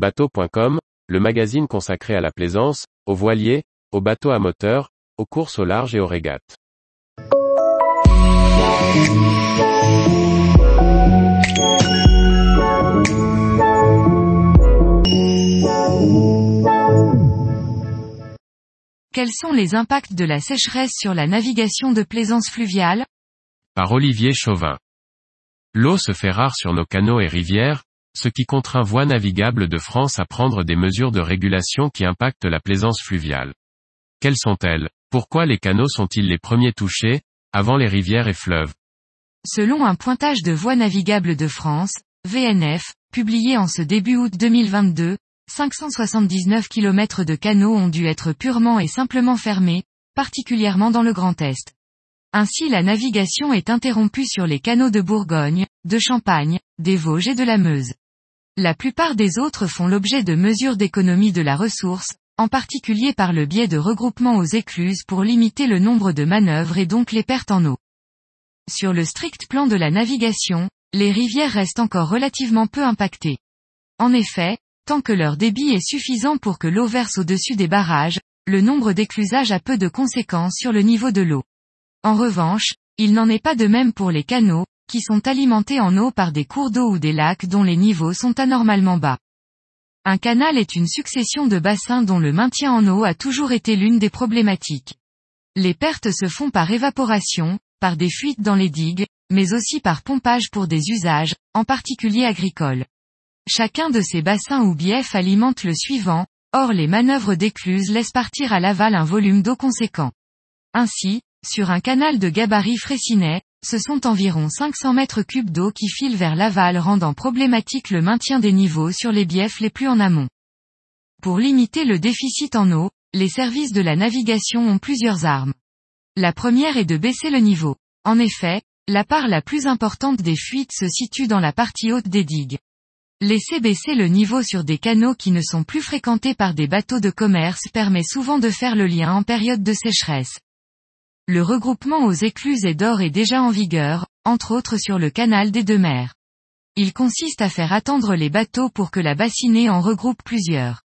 Bateau.com, le magazine consacré à la plaisance, aux voiliers, aux bateaux à moteur, aux courses au large et aux régates. Quels sont les impacts de la sécheresse sur la navigation de plaisance fluviale? Par Olivier Chauvin. L'eau se fait rare sur nos canaux et rivières, ce qui contraint Voies navigables de France à prendre des mesures de régulation qui impactent la plaisance fluviale. Quelles sont-elles? Pourquoi les canaux sont-ils les premiers touchés, avant les rivières et fleuves? Selon un pointage de Voies navigables de France, VNF, publié en ce début août 2022, 579 km de canaux ont dû être purement et simplement fermés, particulièrement dans le Grand Est. Ainsi la navigation est interrompue sur les canaux de Bourgogne, de Champagne, des Vosges et de la Meuse. La plupart des autres font l'objet de mesures d'économie de la ressource, en particulier par le biais de regroupements aux écluses pour limiter le nombre de manœuvres et donc les pertes en eau. Sur le strict plan de la navigation, les rivières restent encore relativement peu impactées. En effet, tant que leur débit est suffisant pour que l'eau verse au-dessus des barrages, le nombre d'éclusages a peu de conséquences sur le niveau de l'eau. En revanche, il n'en est pas de même pour les canaux, qui sont alimentés en eau par des cours d'eau ou des lacs dont les niveaux sont anormalement bas. Un canal est une succession de bassins dont le maintien en eau a toujours été l'une des problématiques. Les pertes se font par évaporation, par des fuites dans les digues, mais aussi par pompage pour des usages, en particulier agricoles. Chacun de ces bassins ou biefs alimente le suivant, or les manœuvres d'écluse laissent partir à l'aval un volume d'eau conséquent. Ainsi, sur un canal de gabarit Fraissinet, ce sont environ 500 mètres cubes d'eau qui filent vers l'aval rendant problématique le maintien des niveaux sur les biefs les plus en amont. Pour limiter le déficit en eau, les services de la navigation ont plusieurs armes. La première est de baisser le niveau. En effet, la part la plus importante des fuites se situe dans la partie haute des digues. Laisser baisser le niveau sur des canaux qui ne sont plus fréquentés par des bateaux de commerce permet souvent de faire le lien en période de sécheresse. Le regroupement aux écluses et d'or est déjà en vigueur, entre autres sur le canal des deux mers. Il consiste à faire attendre les bateaux pour que la bassinée en regroupe plusieurs.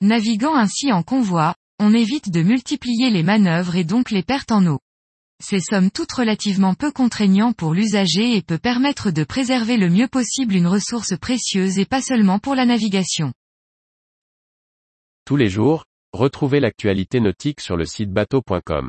Naviguant ainsi en convoi, on évite de multiplier les manœuvres et donc les pertes en eau. C'est somme toute relativement peu contraignant pour l'usager et peut permettre de préserver le mieux possible une ressource précieuse et pas seulement pour la navigation. Tous les jours, retrouvez l'actualité nautique sur le site bateau.com.